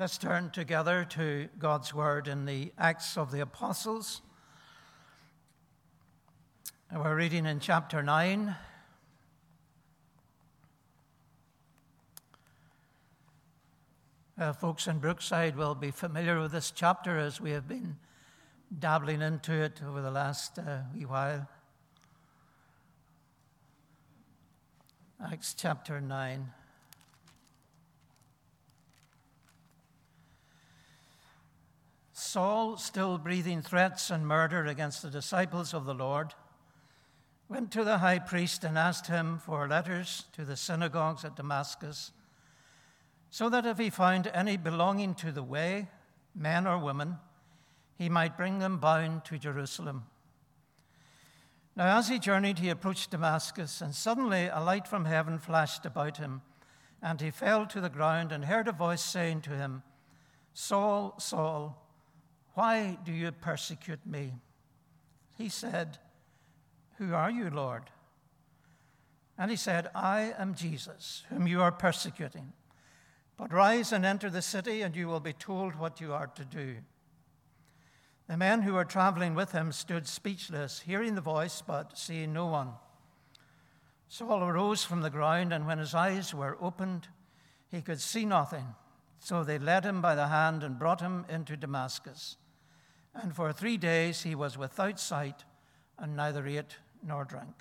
Let's turn together to God's Word in the Acts of the Apostles. We're reading in chapter 9. Uh, folks in Brookside will be familiar with this chapter as we have been dabbling into it over the last uh, wee while. Acts chapter 9. Saul, still breathing threats and murder against the disciples of the Lord, went to the high priest and asked him for letters to the synagogues at Damascus, so that if he found any belonging to the way, men or women, he might bring them bound to Jerusalem. Now, as he journeyed, he approached Damascus, and suddenly a light from heaven flashed about him, and he fell to the ground and heard a voice saying to him, Saul, Saul, why do you persecute me? He said, Who are you, Lord? And he said, I am Jesus, whom you are persecuting. But rise and enter the city, and you will be told what you are to do. The men who were traveling with him stood speechless, hearing the voice, but seeing no one. Saul arose from the ground, and when his eyes were opened, he could see nothing. So they led him by the hand and brought him into Damascus. And for three days he was without sight and neither ate nor drank.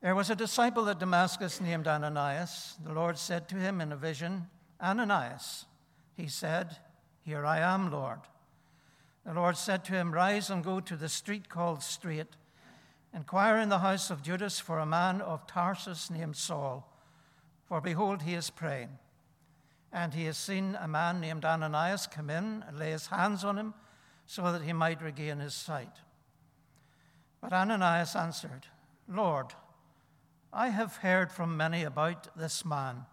There was a disciple at Damascus named Ananias. The Lord said to him in a vision, Ananias. He said, Here I am, Lord. The Lord said to him, Rise and go to the street called Straight. Inquire in the house of Judas for a man of Tarsus named Saul, for behold, he is praying and he has seen a man named Ananias come in and lay his hands on him so that he might regain his sight. But Ananias answered, Lord, I have heard from many about this man,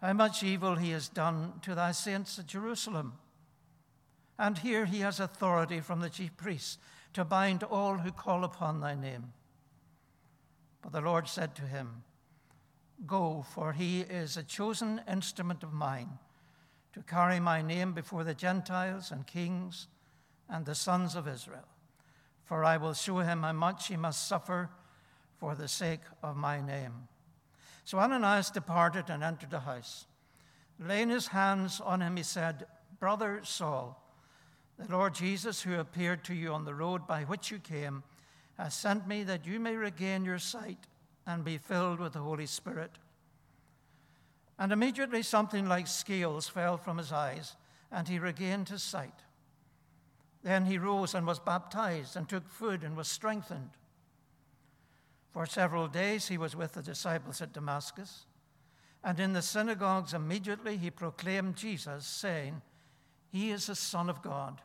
how much evil he has done to thy saints at Jerusalem. And here he has authority from the chief priests to bind all who call upon thy name. But the Lord said to him, Go, for he is a chosen instrument of mine to carry my name before the Gentiles and kings and the sons of Israel. For I will show him how much he must suffer for the sake of my name. So Ananias departed and entered the house. Laying his hands on him, he said, Brother Saul, the Lord Jesus, who appeared to you on the road by which you came, has sent me that you may regain your sight and be filled with the Holy Spirit. And immediately something like scales fell from his eyes, and he regained his sight. Then he rose and was baptized, and took food and was strengthened. For several days he was with the disciples at Damascus, and in the synagogues immediately he proclaimed Jesus, saying, He is the Son of God.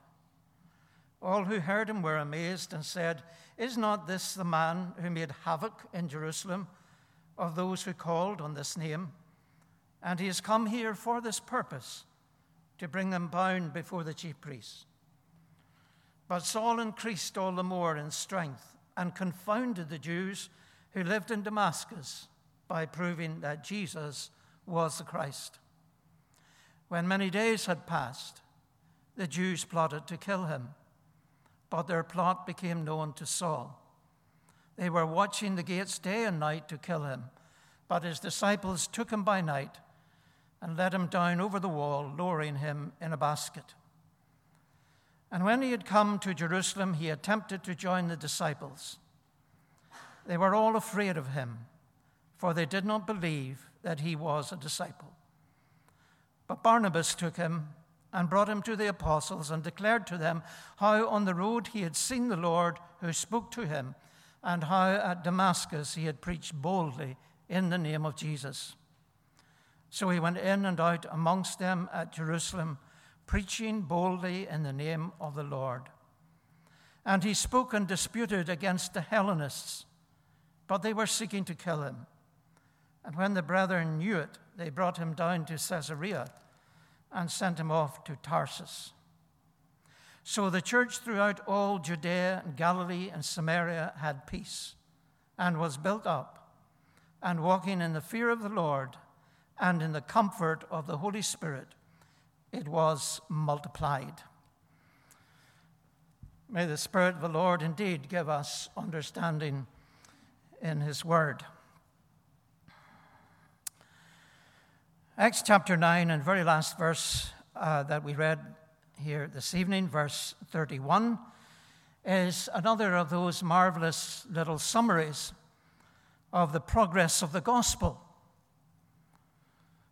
All who heard him were amazed and said, Is not this the man who made havoc in Jerusalem of those who called on this name? And he has come here for this purpose, to bring them bound before the chief priests. But Saul increased all the more in strength and confounded the Jews who lived in Damascus by proving that Jesus was the Christ. When many days had passed, the Jews plotted to kill him but their plot became known to Saul. They were watching the gates day and night to kill him, but his disciples took him by night and let him down over the wall, lowering him in a basket. And when he had come to Jerusalem, he attempted to join the disciples. They were all afraid of him, for they did not believe that he was a disciple. But Barnabas took him and brought him to the apostles and declared to them how on the road he had seen the Lord who spoke to him, and how at Damascus he had preached boldly in the name of Jesus. So he went in and out amongst them at Jerusalem, preaching boldly in the name of the Lord. And he spoke and disputed against the Hellenists, but they were seeking to kill him. And when the brethren knew it, they brought him down to Caesarea and sent him off to Tarsus. So the church throughout all Judea and Galilee and Samaria had peace and was built up, and walking in the fear of the Lord and in the comfort of the Holy Spirit, it was multiplied. May the Spirit of the Lord indeed give us understanding in His Word. Acts chapter 9 and very last verse uh, that we read here this evening, verse 31, is another of those marvelous little summaries of the progress of the gospel,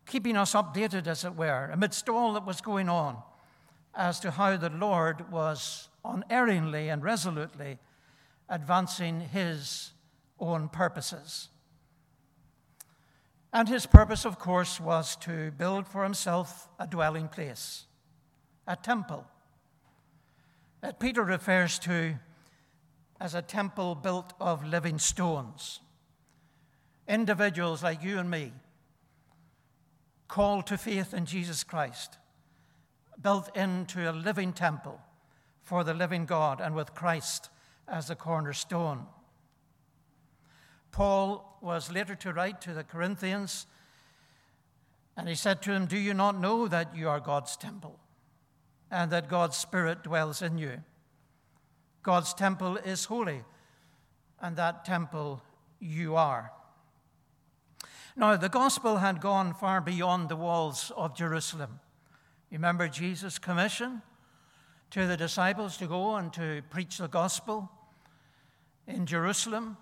keeping us updated, as it were, amidst all that was going on as to how the Lord was unerringly and resolutely advancing his own purposes. And his purpose, of course, was to build for himself a dwelling place, a temple. That Peter refers to as a temple built of living stones. Individuals like you and me, called to faith in Jesus Christ, built into a living temple for the living God and with Christ as the cornerstone. Paul was later to write to the Corinthians, and he said to them, Do you not know that you are God's temple and that God's Spirit dwells in you? God's temple is holy, and that temple you are. Now, the gospel had gone far beyond the walls of Jerusalem. Remember Jesus' commission? to the disciples to go and to preach the gospel in Jerusalem,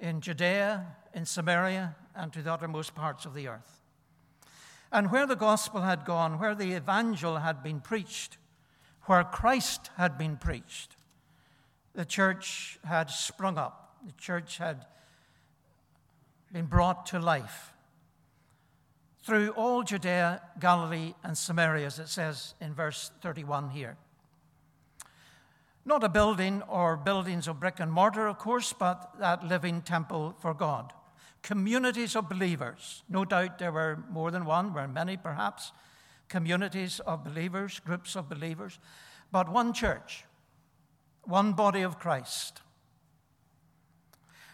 in Judea, in Samaria, and to the uttermost parts of the earth. And where the gospel had gone, where the evangel had been preached, where Christ had been preached, the church had sprung up. The church had been brought to life through all Judea, Galilee, and Samaria, as it says in verse 31 here. Not a building or buildings of brick and mortar, of course, but that living temple for God. Communities of believers. No doubt there were more than one, were many perhaps. Communities of believers, groups of believers, but one church, one body of Christ.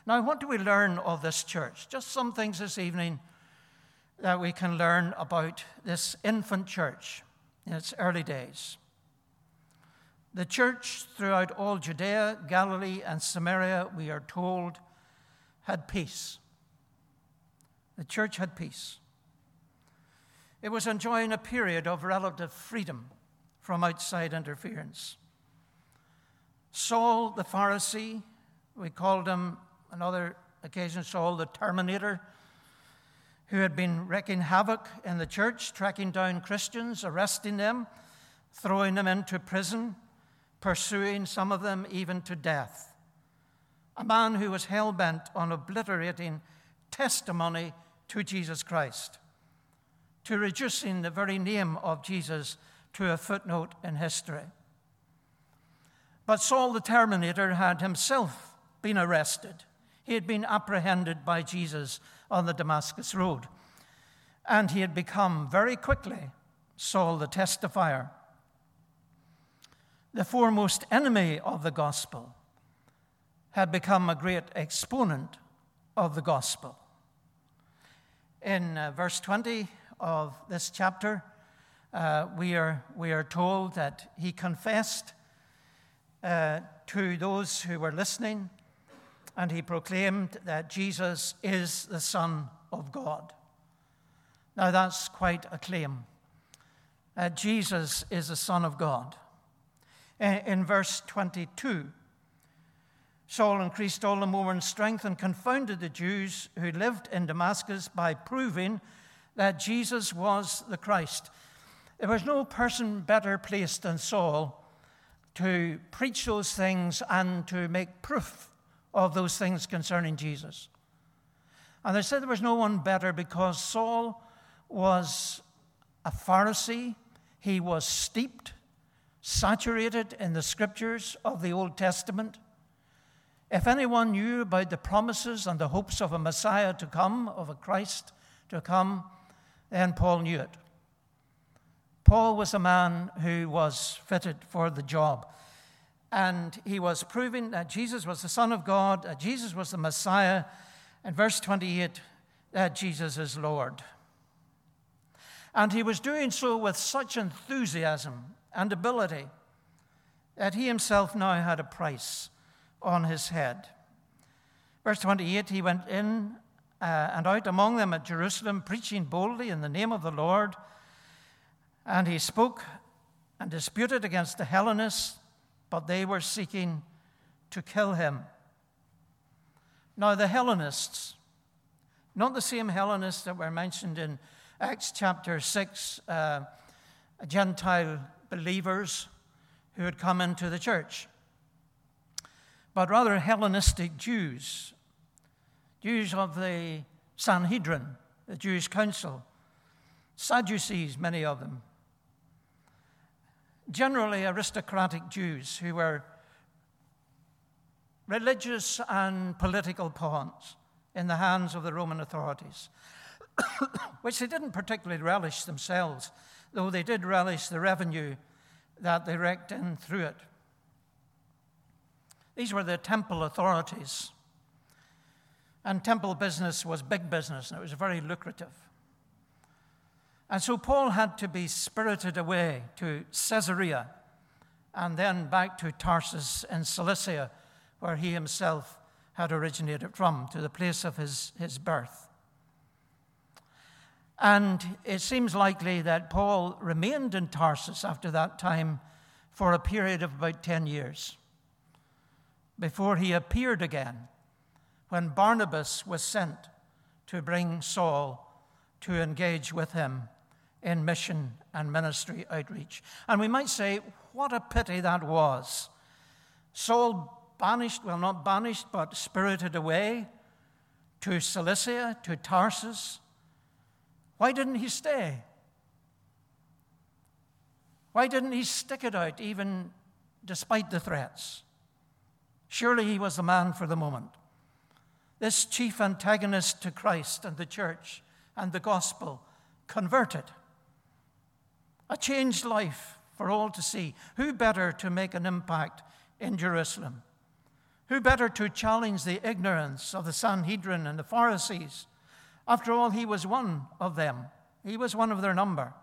Now, what do we learn of this church? Just some things this evening that we can learn about this infant church in its early days. The church throughout all Judea, Galilee, and Samaria, we are told, had peace. The church had peace. It was enjoying a period of relative freedom from outside interference. Saul the Pharisee, we called him on other occasions Saul the Terminator, who had been wreaking havoc in the church, tracking down Christians, arresting them, throwing them into prison, pursuing some of them even to death. A man who was hell bent on obliterating testimony to Jesus Christ, to reducing the very name of Jesus to a footnote in history. But Saul the Terminator had himself been arrested. He had been apprehended by Jesus on the Damascus Road. And he had become very quickly Saul the testifier, the foremost enemy of the gospel, had become a great exponent of the gospel. In uh, verse 20 of this chapter, uh, we, are, we are told that he confessed uh, to those who were listening and he proclaimed that Jesus is the Son of God. Now, that's quite a claim. Uh, Jesus is the Son of God. In, verse 22, Saul increased all the more in strength and confounded the Jews who lived in Damascus by proving that Jesus was the Christ. There was no person better placed than Saul to preach those things and to make proof of those things concerning Jesus. And they said there was no one better because Saul was a Pharisee, he was steeped, saturated in the scriptures of the Old Testament. If anyone knew about the promises and the hopes of a Messiah to come, of a Christ to come, then Paul knew it. Paul was a man who was fitted for the job and he was proving that Jesus was the Son of God, that Jesus was the Messiah, and verse 28, that Jesus is Lord. And he was doing so with such enthusiasm and ability that he himself now had a price on his head. Verse 28 He went in uh, and out among them at Jerusalem, preaching boldly in the name of the Lord. And he spoke and disputed against the Hellenists, but they were seeking to kill him. Now, the Hellenists, not the same Hellenists that were mentioned in Acts chapter 6, uh, Gentile believers who had come into the church, but rather Hellenistic Jews, Jews of the Sanhedrin, the Jewish council, Sadducees, many of them, generally aristocratic Jews who were religious and political pawns in the hands of the Roman authorities, which they didn't particularly relish themselves, though they did relish the revenue that they raked in through it. These were the temple authorities. And temple business was big business, and it was very lucrative. And so Paul had to be spirited away to Caesarea and then back to Tarsus in Cilicia, where he himself had originated from, to the place of his, his birth. And it seems likely that Paul remained in Tarsus after that time for a period of about 10 years before he appeared again when Barnabas was sent to bring Saul to engage with him in mission and ministry outreach. And we might say, what a pity that was. Saul banished, well, not banished, but spirited away to Cilicia, to Tarsus. Why didn't he stay? Why didn't he stick it out even despite the threats? Surely he was the man for the moment. This chief antagonist to Christ and the church and the gospel converted. A changed life for all to see. Who better to make an impact in Jerusalem? Who better to challenge the ignorance of the Sanhedrin and the Pharisees? After all, he was one of them, he was one of their number.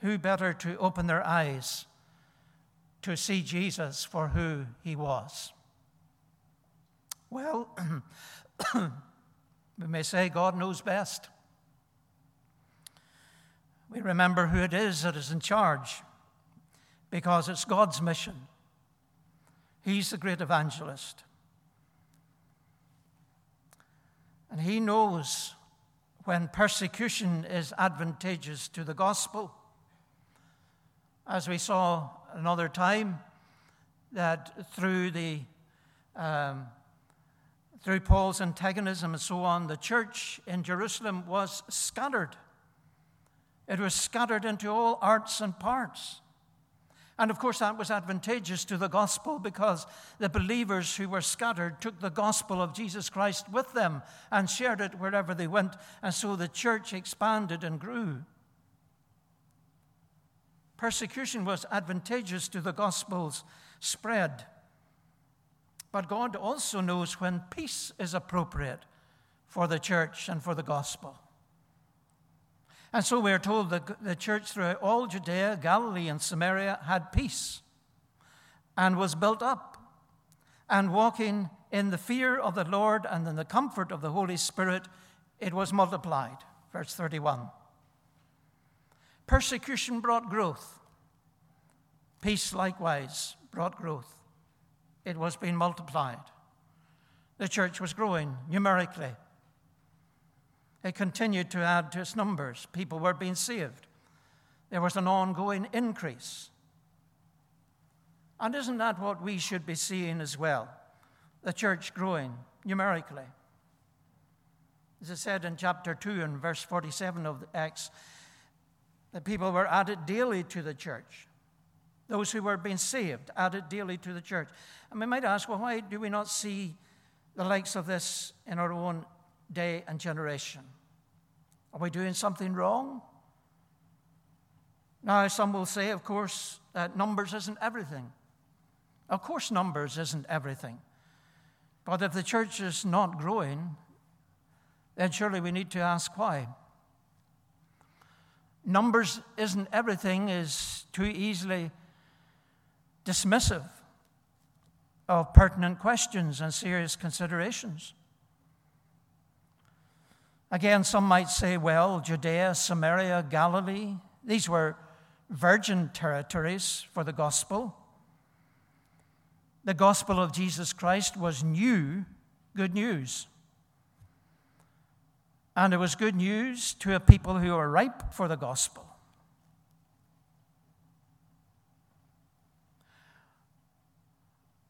Who better to open their eyes to see Jesus for who he was? Well, we may say God knows best. We remember who it is that is in charge because it's God's mission. He's the great evangelist. And he knows when persecution is advantageous to the gospel. As we saw another time, that through the um, through Paul's antagonism and so on, the church in Jerusalem was scattered. It was scattered into all arts and parts. And of course, that was advantageous to the gospel because the believers who were scattered took the gospel of Jesus Christ with them and shared it wherever they went. And so the church expanded and grew. Persecution was advantageous to the gospel's spread. But God also knows when peace is appropriate for the church and for the gospel. And so we are told that the church throughout all Judea, Galilee, and Samaria had peace and was built up and walking in the fear of the Lord and in the comfort of the Holy Spirit, it was multiplied. Verse 31. Persecution brought growth. Peace likewise brought growth. It was being multiplied. The church was growing numerically it continued to add to its numbers. People were being saved. There was an ongoing increase. And isn't that what we should be seeing as well? The church growing numerically. As I said in chapter 2 and verse 47 of Acts, the people were added daily to the church. Those who were being saved added daily to the church. And we might ask, well, why do we not see the likes of this in our own day and generation? Are we doing something wrong? Now, some will say, of course, that numbers isn't everything. Of course, numbers isn't everything. But if the church is not growing, then surely we need to ask why. numbers isn't everything is too easily dismissive of pertinent questions and serious considerations. Again, some might say, well, Judea, Samaria, Galilee, these were virgin territories for the gospel. The gospel of Jesus Christ was new good news. And it was good news to a people who were ripe for the gospel.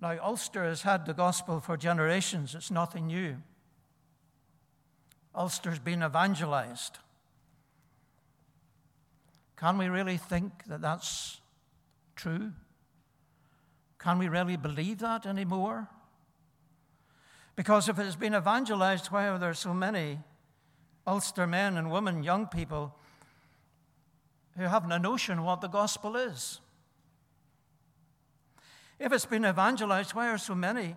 Now, Ulster has had the gospel for generations, it's nothing new. Ulster's been evangelized. Can we really think that that's true? Can we really believe that anymore? Because if it's been evangelized, why are there so many Ulster men and women, young people, who haven't a notion what the gospel is? If it's been evangelized, why are so many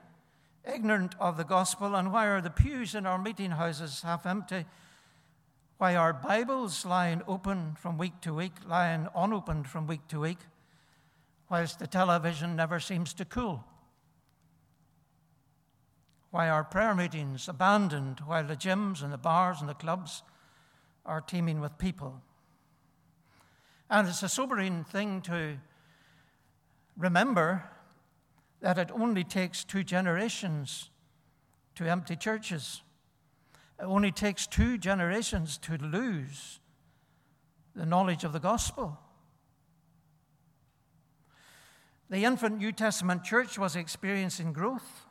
ignorant of the gospel, and why are the pews in our meeting houses half empty? Why are Bibles lying open from week to week, lying unopened from week to week, whilst the television never seems to cool? Why are prayer meetings abandoned while the gyms and the bars and the clubs are teeming with people? And it's a sobering thing to remember that it only takes two generations to empty churches. It only takes two generations to lose the knowledge of the gospel. The infant New Testament church was experiencing growth,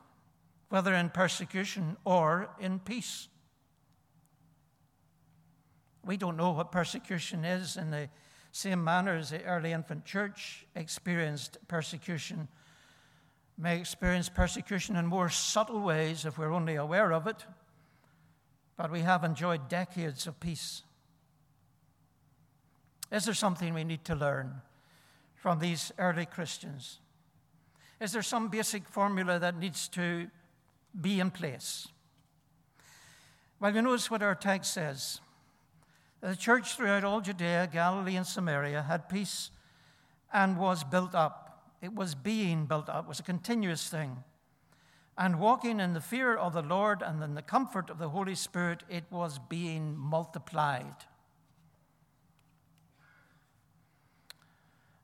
whether in persecution or in peace. We don't know what persecution is in the same manner as the early infant church experienced persecution may experience persecution in more subtle ways if we're only aware of it, but we have enjoyed decades of peace. Is there something we need to learn from these early Christians? Is there some basic formula that needs to be in place? Well, you notice what our text says. The church throughout all Judea, Galilee, and Samaria had peace and was built up it was being built up, it was a continuous thing. And walking in the fear of the Lord and in the comfort of the Holy Spirit, it was being multiplied.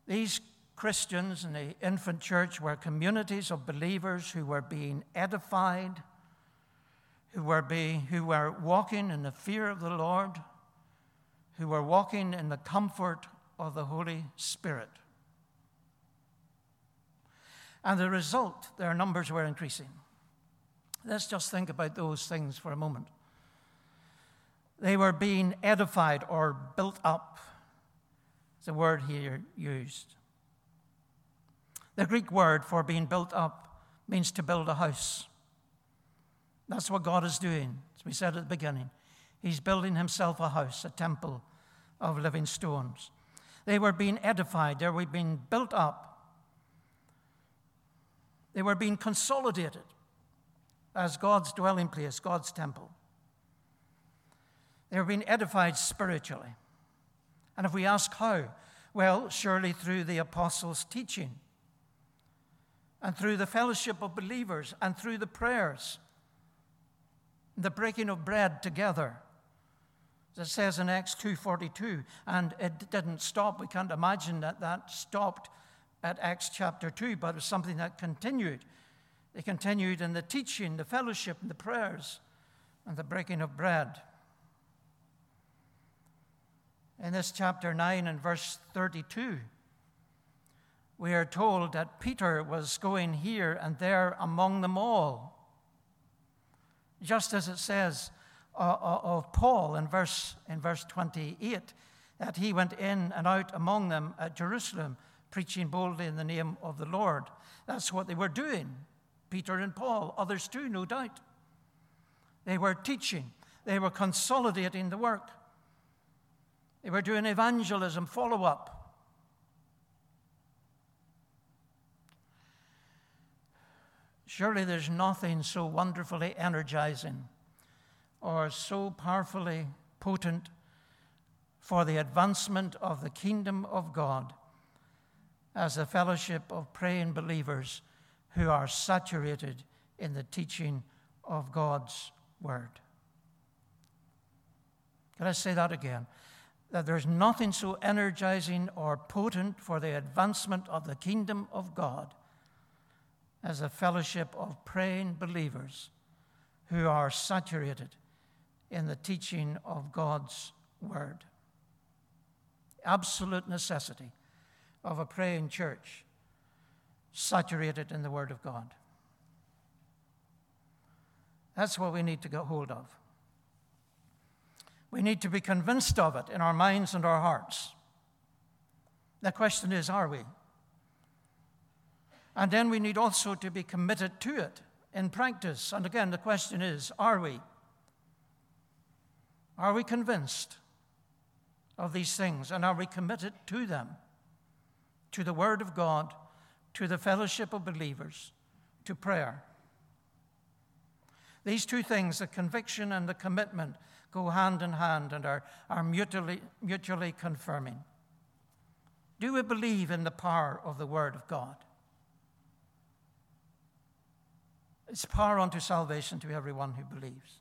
These Christians in the infant church were communities of believers who were being edified, who were, being, who were walking in the fear of the Lord, who were walking in the comfort of the Holy Spirit. And the result, their numbers were increasing. Let's just think about those things for a moment. They were being edified or built up, the word here used. The Greek word for being built up means to build a house. That's what God is doing, as we said at the beginning. He's building himself a house, a temple of living stones. They were being edified, they were being built up they were being consolidated as God's dwelling place, God's temple. They were being edified spiritually. And if we ask how, well, surely through the apostles' teaching, and through the fellowship of believers, and through the prayers, the breaking of bread together. As it says in Acts 2:42, and it didn't stop. We can't imagine that that stopped at Acts chapter 2, but it was something that continued. They continued in the teaching, the fellowship, and the prayers, and the breaking of bread. In this chapter 9 and verse 32, we are told that Peter was going here and there among them all. Just as it says uh, uh of Paul in verse, in verse 28, that he went in and out among them at Jerusalem preaching boldly in the name of the Lord. That's what they were doing. Peter and Paul, others too, no doubt. They were teaching, they were consolidating the work, they were doing evangelism, follow up. Surely there's nothing so wonderfully energizing or so powerfully potent for the advancement of the kingdom of God as a fellowship of praying believers who are saturated in the teaching of God's word. Can I say that again? That there's nothing so energizing or potent for the advancement of the kingdom of God as a fellowship of praying believers who are saturated in the teaching of God's word. Absolute necessity of a praying church saturated in the word of God. That's what we need to get hold of. We need to be convinced of it in our minds and our hearts. The question is, are we? And then we need also to be committed to it in practice. And again, the question is, are we? Are we convinced of these things and are we committed to them, to the Word of God, to the fellowship of believers, to prayer? These two things, the conviction and the commitment, go hand in hand and are, are mutually, mutually confirming. Do we believe in the power of the Word of God? It's power unto salvation to everyone who believes.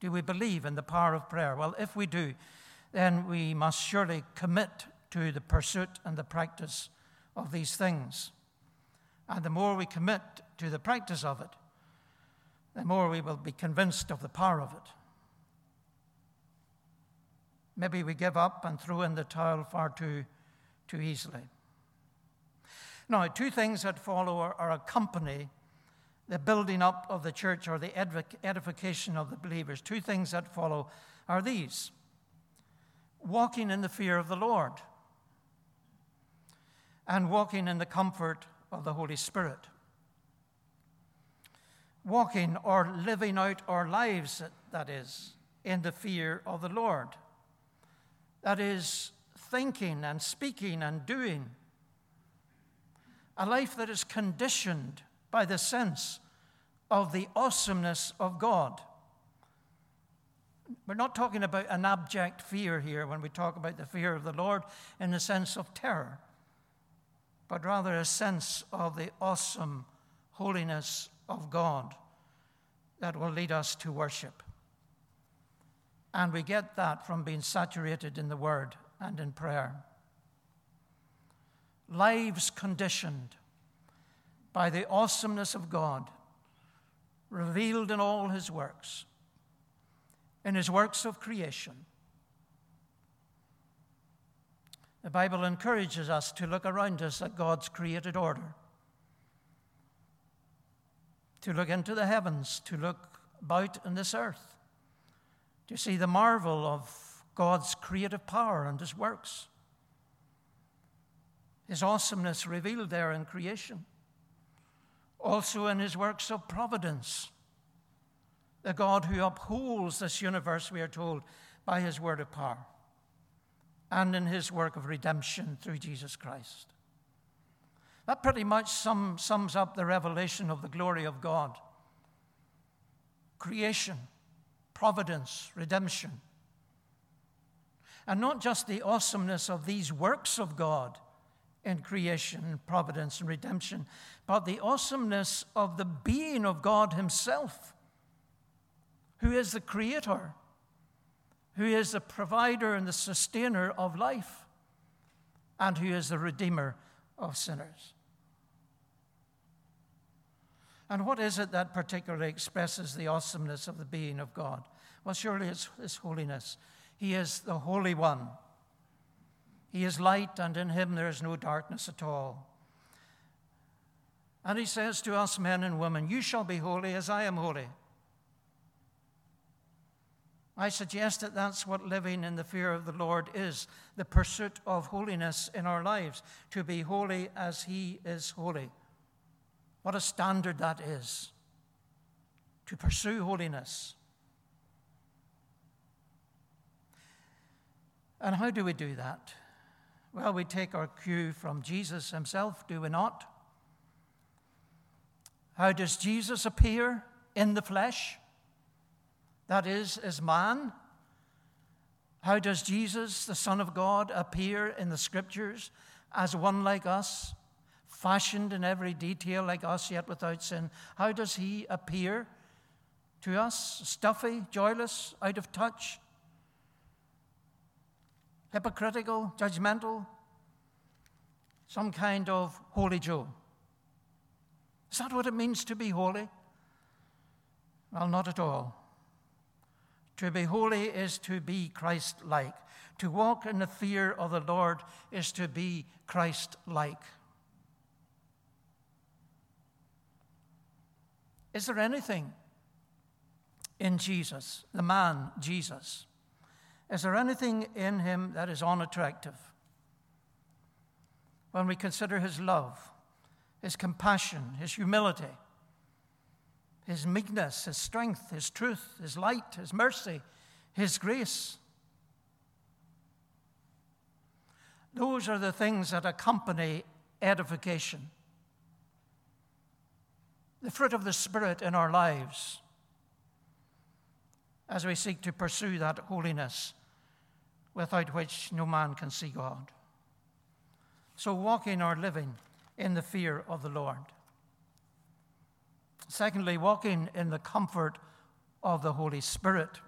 Do we believe in the power of prayer? Well, if we do, then we must surely commit to the pursuit and the practice of these things. And the more we commit to the practice of it, the more we will be convinced of the power of it. Maybe we give up and throw in the towel far too, too easily. Now, two things that follow are accompany the building up of the church or the edification of the believers. Two things that follow are these walking in the fear of the Lord and walking in the comfort of the Holy Spirit walking or living out our lives, that is, in the fear of the Lord. That is, thinking and speaking and doing. A life that is conditioned by the sense of the awesomeness of God. We're not talking about an abject fear here when we talk about the fear of the Lord in the sense of terror, but rather a sense of the awesome holiness of God that will lead us to worship. And we get that from being saturated in the Word and in prayer. Lives conditioned by the awesomeness of God, revealed in all His works, in His works of creation. The Bible encourages us to look around us at God's created order. To look into the heavens, to look about in this earth, to see the marvel of God's creative power and His works, His awesomeness revealed there in creation, also in His works of providence. The God who upholds this universe, we are told, by His word of power, and in His work of redemption through Jesus Christ. That pretty much sum, sums up the revelation of the glory of God creation, providence, redemption. And not just the awesomeness of these works of God in creation, providence, and redemption, but the awesomeness of the being of God Himself, who is the Creator, who is the provider and the sustainer of life, and who is the Redeemer of sinners. And what is it that particularly expresses the awesomeness of the being of God? Well, surely it's His holiness. He is the Holy One. He is light, and in Him there is no darkness at all. And He says to us, men and women, You shall be holy as I am holy. I suggest that that's what living in the fear of the Lord is the pursuit of holiness in our lives, to be holy as He is holy. What a standard that is to pursue holiness. And how do we do that? Well, we take our cue from Jesus himself, do we not? How does Jesus appear in the flesh? That is, as man. How does Jesus, the Son of God, appear in the scriptures as one like us, fashioned in every detail like us, yet without sin? How does he appear to us? Stuffy, joyless, out of touch, hypocritical, judgmental, some kind of holy Joe. Is that what it means to be holy? Well, not at all. To be holy is to be Christ like. To walk in the fear of the Lord is to be Christ like. Is there anything in Jesus, the man Jesus? Is there anything in him that is unattractive? When we consider his love, his compassion, his humility, his meekness, his strength, his truth, his light, his mercy, his grace. Those are the things that accompany edification. The fruit of the Spirit in our lives as we seek to pursue that holiness without which no man can see God. So, walking or living in the fear of the Lord. Secondly, walking in the comfort of the Holy Spirit.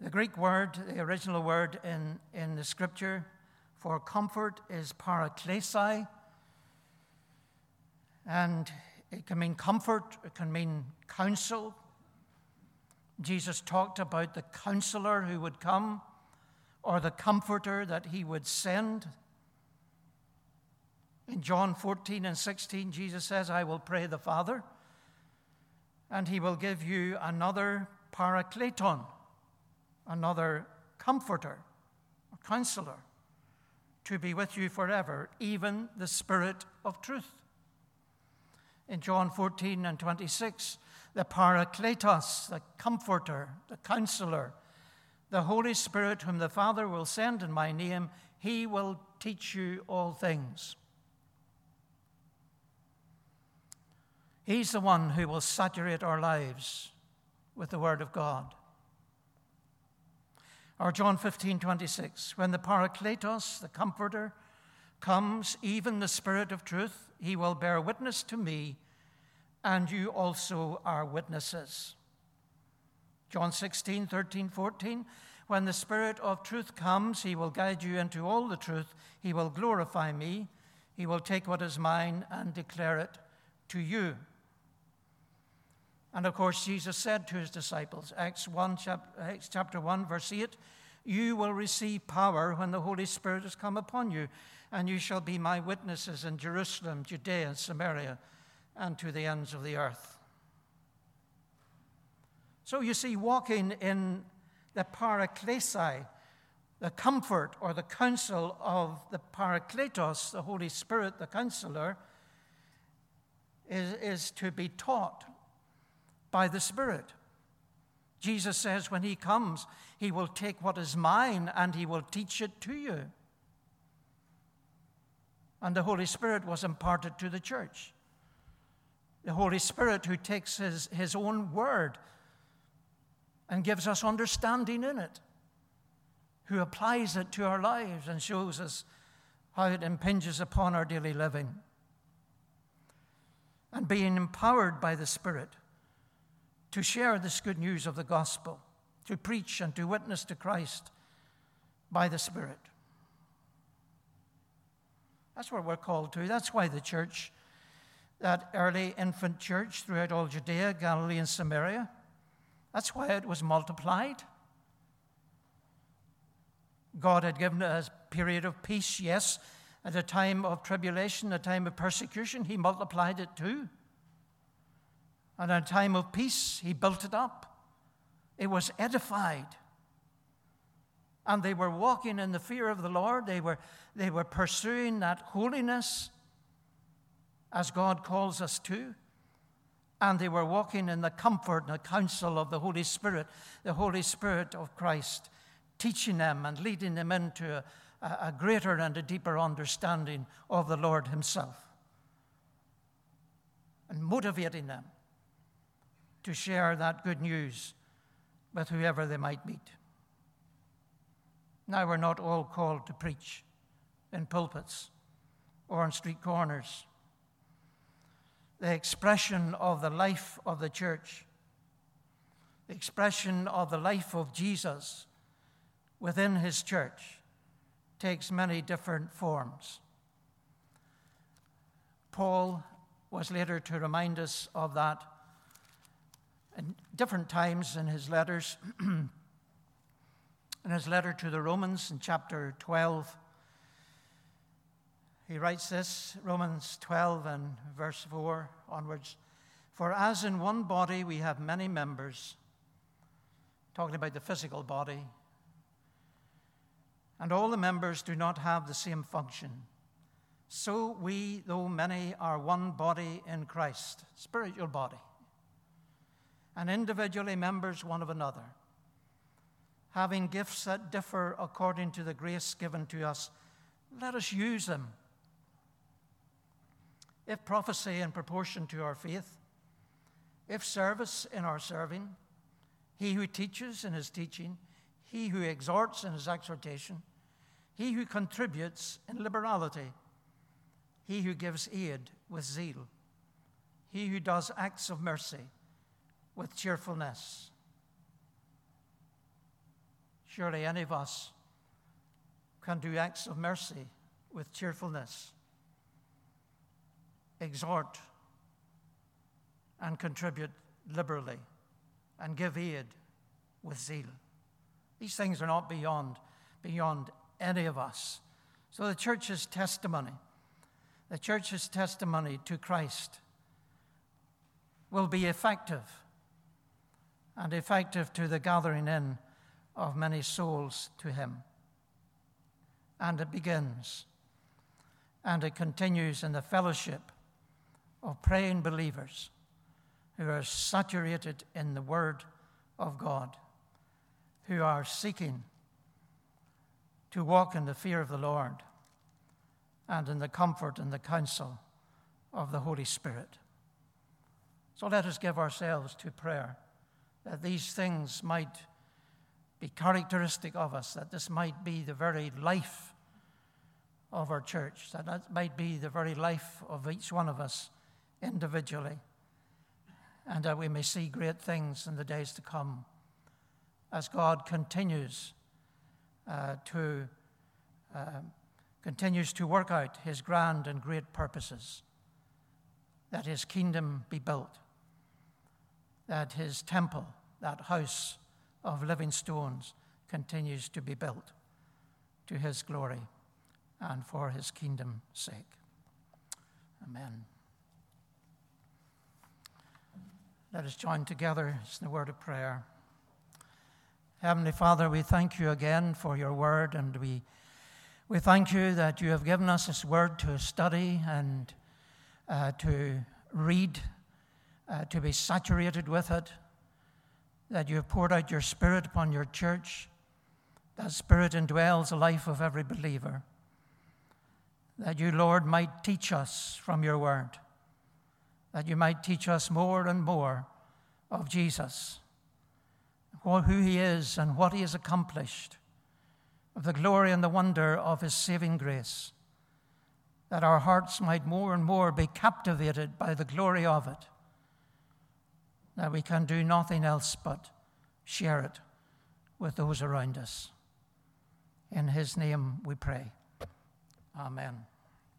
The Greek word, the original word in, in the scripture for comfort is paraklesai, And it can mean comfort, it can mean counsel. Jesus talked about the counselor who would come or the comforter that he would send. In John 14 and 16, Jesus says, I will pray the Father, and he will give you another parakleton, another comforter, a counselor, to be with you forever, even the Spirit of truth. In John 14 and 26, the parakletos, the comforter, the counselor, the Holy Spirit, whom the Father will send in my name, he will teach you all things He's the one who will saturate our lives with the Word of God. Or John 15, 26, when the Parakletos, the Comforter, comes, even the Spirit of truth, he will bear witness to me, and you also are witnesses. John 16, 13, 14, when the Spirit of truth comes, he will guide you into all the truth. He will glorify me. He will take what is mine and declare it to you. And of course, Jesus said to his disciples, Acts, 1, Acts chapter 1, verse 8, You will receive power when the Holy Spirit has come upon you, and you shall be my witnesses in Jerusalem, Judea, and Samaria, and to the ends of the earth. So you see, walking in the paraklesi, the comfort or the counsel of the parakletos, the Holy Spirit, the counselor, is, is to be taught by the Spirit. Jesus says when he comes, he will take what is mine and he will teach it to you. And the Holy Spirit was imparted to the church. The Holy Spirit who takes his, his own word and gives us understanding in it, who applies it to our lives and shows us how it impinges upon our daily living. And being empowered by the Spirit to share this good news of the gospel, to preach and to witness to Christ by the Spirit. That's what we're called to. That's why the church, that early infant church throughout all Judea, Galilee, and Samaria, that's why it was multiplied. God had given a period of peace, yes, at a time of tribulation, a time of persecution, He multiplied it too. And in a time of peace, he built it up. It was edified. And they were walking in the fear of the Lord. They were, they were pursuing that holiness as God calls us to. And they were walking in the comfort and the counsel of the Holy Spirit, the Holy Spirit of Christ, teaching them and leading them into a, a greater and a deeper understanding of the Lord Himself and motivating them to share that good news with whoever they might meet. Now, we're not all called to preach in pulpits or on street corners. The expression of the life of the church, the expression of the life of Jesus within his church, takes many different forms. Paul was later to remind us of that in different times in his letters. in his letter to the Romans in chapter 12, he writes this Romans 12 and verse 4 onwards. For as in one body we have many members, talking about the physical body, and all the members do not have the same function. So we, though many, are one body in Christ, spiritual body, and individually members one of another, having gifts that differ according to the grace given to us. Let us use them. If prophecy in proportion to our faith, if service in our serving, he who teaches in his teaching, he who exhorts in his exhortation, he who contributes in liberality, he who gives aid with zeal, he who does acts of mercy with cheerfulness. Surely any of us can do acts of mercy with cheerfulness, exhort and contribute liberally, and give aid with zeal. These things are not beyond, beyond any of us. So the church's testimony, the church's testimony to Christ will be effective and effective to the gathering in of many souls to Him. And it begins and it continues in the fellowship of praying believers who are saturated in the Word of God, who are seeking to walk in the fear of the Lord and in the comfort and the counsel of the Holy Spirit. So let us give ourselves to prayer that these things might be characteristic of us, that this might be the very life of our church, that that might be the very life of each one of us individually, and that we may see great things in the days to come as God continues uh, to uh, continues to work out his grand and great purposes, that his kingdom be built, that his temple, that house of living stones, continues to be built to his glory and for his kingdom's sake. Amen. Let us join together in the word of prayer. Heavenly Father, we thank you again for your word, and we, we thank you that you have given us this word to study and uh, to read, uh, to be saturated with it, that you have poured out your Spirit upon your church. That Spirit indwells the life of every believer. That you, Lord, might teach us from your word, that you might teach us more and more of Jesus who he is and what he has accomplished, of the glory and the wonder of his saving grace, that our hearts might more and more be captivated by the glory of it, that we can do nothing else but share it with those around us. In his name we pray. Amen.